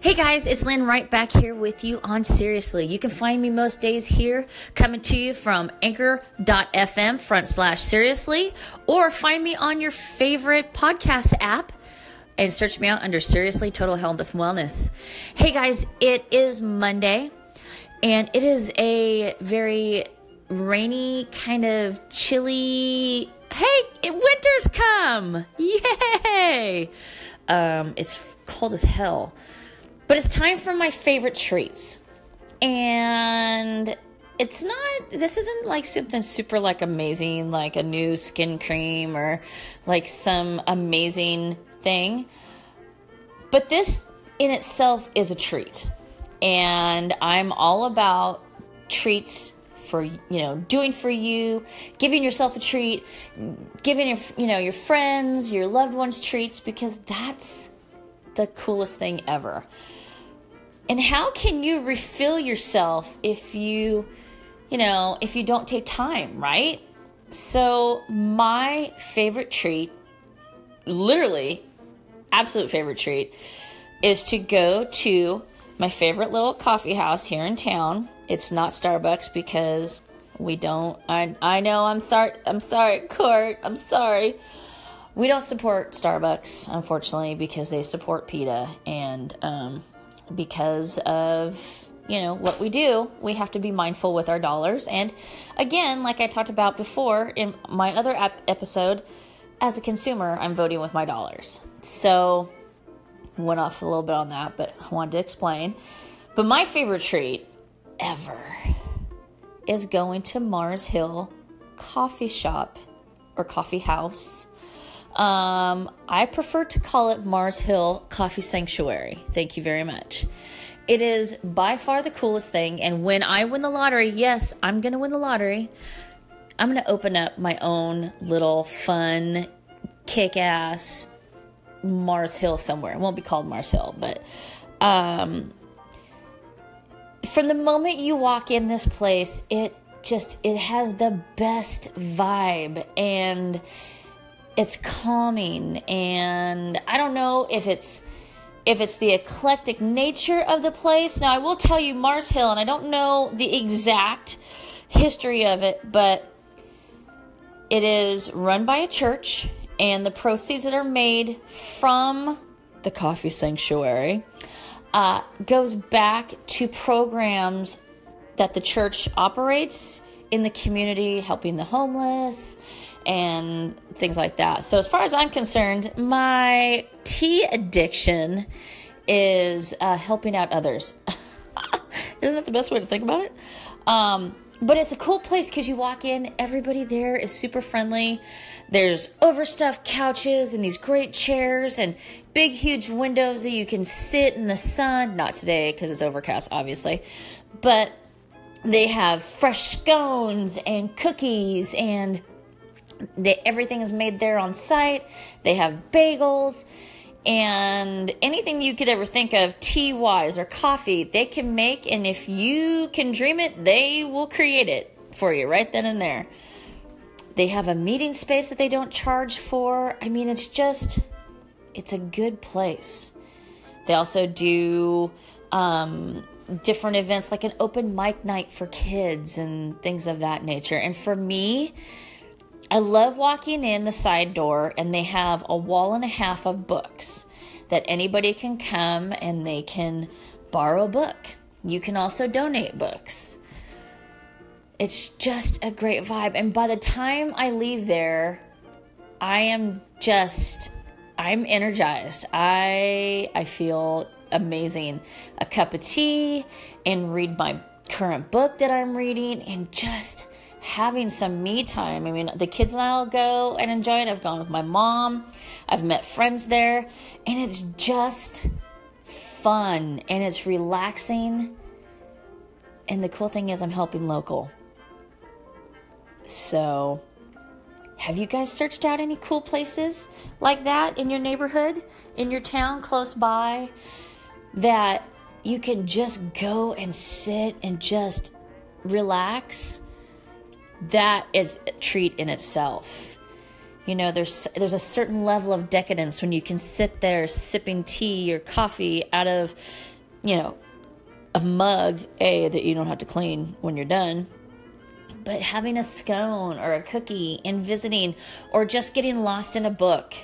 Hey guys, it's Lynn right back here with you on Seriously. You can find me most days here coming to you from anchor.fm front slash seriously or find me on your favorite podcast app and search me out under Seriously Total Health and Wellness. Hey guys, it is Monday and it is a very rainy, kind of chilly. Hey, winter's come! Yay! Um, it's cold as hell. But it's time for my favorite treats. And it's not, this isn't like something super like amazing, like a new skin cream or like some amazing thing. But this in itself is a treat. And I'm all about treats for you know doing for you giving yourself a treat giving your you know your friends your loved ones treats because that's the coolest thing ever and how can you refill yourself if you, you know, if you don't take time, right? So, my favorite treat, literally, absolute favorite treat, is to go to my favorite little coffee house here in town. It's not Starbucks because we don't I I know I'm sorry I'm sorry Court I'm sorry we don't support Starbucks unfortunately because they support PETA and um, because of you know what we do we have to be mindful with our dollars. And again like i talked about before in my other episode as a consumer i'm voting with my dollars. So went off a little bit on that but i wanted to explain. But my favorite treat ever is going to mars hill coffee shop or coffee house um, I prefer to call it Mars Hill Coffee Sanctuary. Thank you very much. It is by far the coolest thing. And when I win the lottery, yes, I'm going to win the lottery. I'm going to open up my own little fun, kick ass Mars Hill somewhere. It won't be called Mars Hill, but um, from the moment you walk in this place, it just it has the best vibe and it's calming and I don't know if it's if it's the eclectic nature of the place. Now I will tell you Mars Hill and I don't know the exact history of it, but it is run by a church and the proceeds that are made from the coffee sanctuary uh, goes back to programs that the church operates in the community, helping the homeless and things like that. So, as far as I'm concerned, my tea addiction is uh, helping out others. Isn't that the best way to think about it? Um, but it's a cool place because you walk in, everybody there is super friendly. There's overstuffed couches and these great chairs and big, huge windows that you can sit in the sun. Not today because it's overcast, obviously. But they have fresh scones and cookies and they, everything is made there on site. They have bagels and anything you could ever think of tea wise or coffee, they can make. And if you can dream it, they will create it for you right then and there. They have a meeting space that they don't charge for. I mean, it's just, it's a good place. They also do um, different events like an open mic night for kids and things of that nature. And for me, I love walking in the side door and they have a wall and a half of books that anybody can come and they can borrow a book. You can also donate books. It's just a great vibe. And by the time I leave there, I am just I'm energized. I I feel amazing. A cup of tea and read my current book that I'm reading and just having some me time. I mean, the kids and I'll go and enjoy it. I've gone with my mom, I've met friends there, and it's just fun and it's relaxing. And the cool thing is, I'm helping local. So, have you guys searched out any cool places like that in your neighborhood, in your town, close by, that you can just go and sit and just relax? that is a treat in itself. You know, there's there's a certain level of decadence when you can sit there sipping tea or coffee out of, you know, a mug, A, that you don't have to clean when you're done. But having a scone or a cookie and visiting or just getting lost in a book,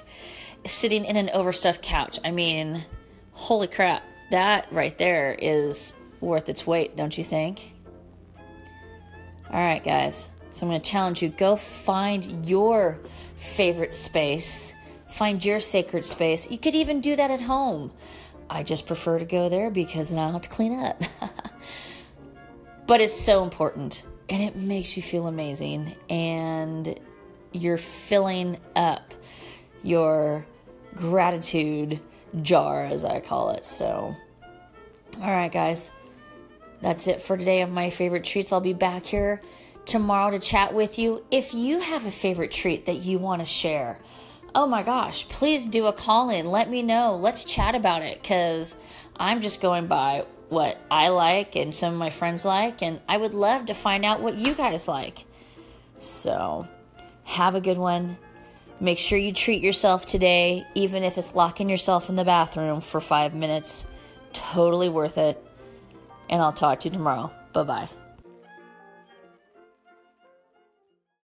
sitting in an overstuffed couch. I mean, holy crap, that right there is worth its weight, don't you think? All right, guys. So I'm going to challenge you go find your favorite space, find your sacred space. You could even do that at home. I just prefer to go there because now I have to clean up. but it's so important and it makes you feel amazing and you're filling up your gratitude jar, as I call it. So, all right, guys, that's it for today of my favorite treats. I'll be back here tomorrow to chat with you. If you have a favorite treat that you want to share, oh my gosh, please do a call in. Let me know. Let's chat about it because I'm just going by what I like and some of my friends like, and I would love to find out what you guys like. So, have a good one. Make sure you treat yourself today, even if it's locking yourself in the bathroom for five minutes. Totally worth it. And I'll talk to you tomorrow. Bye bye.